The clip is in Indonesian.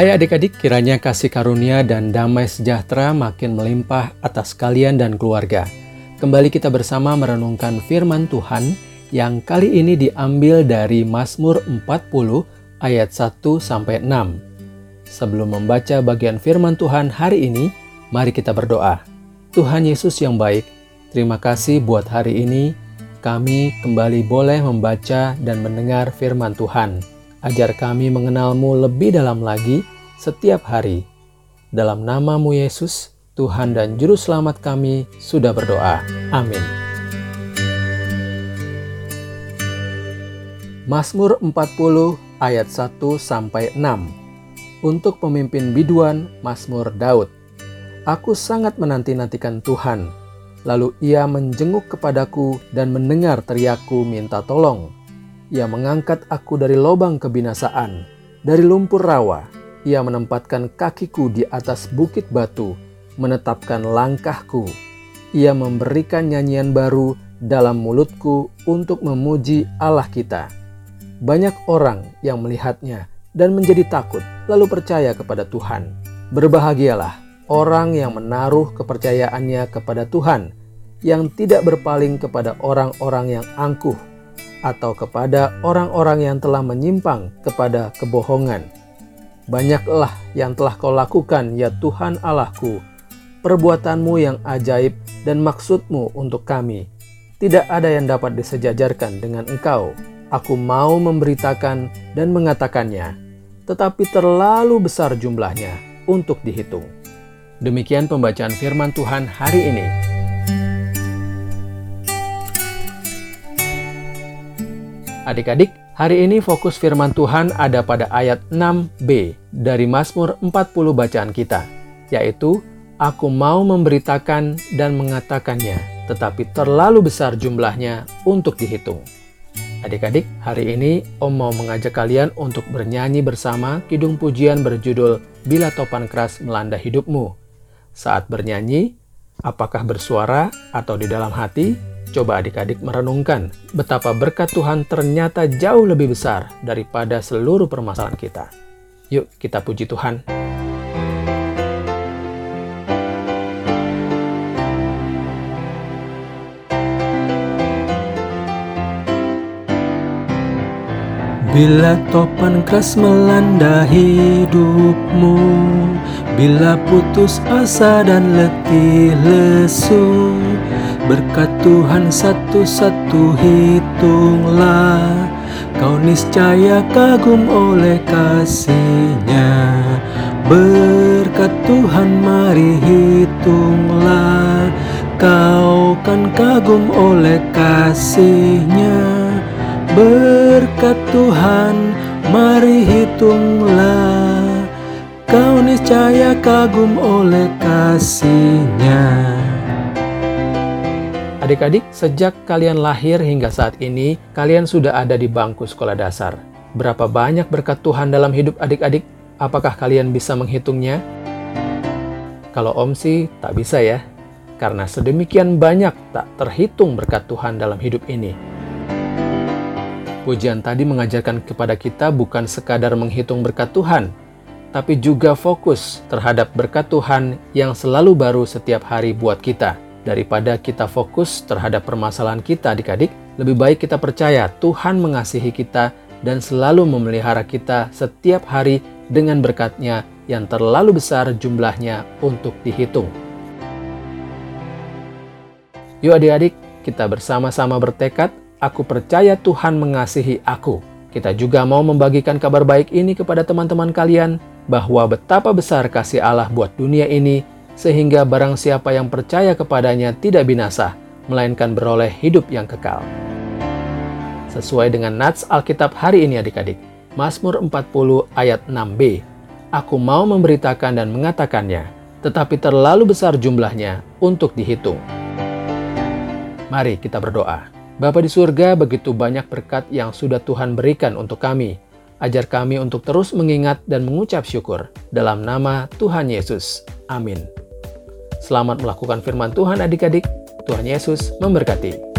Hai adik-adik, kiranya kasih karunia dan damai sejahtera makin melimpah atas kalian dan keluarga. Kembali kita bersama merenungkan firman Tuhan yang kali ini diambil dari Mazmur 40 ayat 1 sampai 6. Sebelum membaca bagian firman Tuhan hari ini, mari kita berdoa. Tuhan Yesus yang baik, terima kasih buat hari ini kami kembali boleh membaca dan mendengar firman Tuhan. Ajar kami mengenalmu lebih dalam lagi setiap hari. Dalam namamu Yesus, Tuhan dan Juru Selamat kami sudah berdoa. Amin. Mazmur 40 ayat 1 sampai 6. Untuk pemimpin biduan Mazmur Daud. Aku sangat menanti-nantikan Tuhan. Lalu ia menjenguk kepadaku dan mendengar teriakku minta tolong. Ia mengangkat aku dari lubang kebinasaan, dari lumpur rawa. Ia menempatkan kakiku di atas bukit batu, menetapkan langkahku. Ia memberikan nyanyian baru dalam mulutku untuk memuji Allah kita. Banyak orang yang melihatnya dan menjadi takut, lalu percaya kepada Tuhan. Berbahagialah orang yang menaruh kepercayaannya kepada Tuhan, yang tidak berpaling kepada orang-orang yang angkuh atau kepada orang-orang yang telah menyimpang kepada kebohongan. Banyaklah yang telah kau lakukan, ya Tuhan Allahku, perbuatanmu yang ajaib dan maksudmu untuk kami. Tidak ada yang dapat disejajarkan dengan engkau. Aku mau memberitakan dan mengatakannya, tetapi terlalu besar jumlahnya untuk dihitung. Demikian pembacaan firman Tuhan hari ini. Adik-adik, hari ini fokus firman Tuhan ada pada ayat 6b dari Mazmur 40 bacaan kita, yaitu Aku mau memberitakan dan mengatakannya, tetapi terlalu besar jumlahnya untuk dihitung. Adik-adik, hari ini Om mau mengajak kalian untuk bernyanyi bersama kidung pujian berjudul Bila Topan Keras Melanda Hidupmu. Saat bernyanyi, apakah bersuara atau di dalam hati, Coba adik-adik merenungkan betapa berkat Tuhan ternyata jauh lebih besar daripada seluruh permasalahan kita. Yuk kita puji Tuhan. Bila topan keras melanda hidupmu Bila putus asa dan letih lesu Berkat Tuhan satu-satu hitunglah Kau niscaya kagum oleh kasihnya. Berkat Tuhan mari hitunglah Kau kan kagum oleh kasihnya. Berkat Tuhan mari hitunglah Kau niscaya kagum oleh kasihnya Adik-adik, sejak kalian lahir hingga saat ini, kalian sudah ada di bangku sekolah dasar. Berapa banyak berkat Tuhan dalam hidup adik-adik? Apakah kalian bisa menghitungnya? Kalau Om sih tak bisa ya, karena sedemikian banyak tak terhitung berkat Tuhan dalam hidup ini. Pujian tadi mengajarkan kepada kita bukan sekadar menghitung berkat Tuhan, tapi juga fokus terhadap berkat Tuhan yang selalu baru setiap hari buat kita. Daripada kita fokus terhadap permasalahan kita adik-adik, lebih baik kita percaya Tuhan mengasihi kita dan selalu memelihara kita setiap hari dengan berkatnya yang terlalu besar jumlahnya untuk dihitung. Yuk adik-adik, kita bersama-sama bertekad, aku percaya Tuhan mengasihi aku. Kita juga mau membagikan kabar baik ini kepada teman-teman kalian, bahwa betapa besar kasih Allah buat dunia ini sehingga barang siapa yang percaya kepadanya tidak binasa, melainkan beroleh hidup yang kekal. Sesuai dengan nats Alkitab hari ini adik-adik, Mazmur 40 ayat 6b, Aku mau memberitakan dan mengatakannya, tetapi terlalu besar jumlahnya untuk dihitung. Mari kita berdoa. Bapa di surga, begitu banyak berkat yang sudah Tuhan berikan untuk kami. Ajar kami untuk terus mengingat dan mengucap syukur. Dalam nama Tuhan Yesus. Amin. Selamat melakukan firman Tuhan adik-adik. Tuhan Yesus memberkati.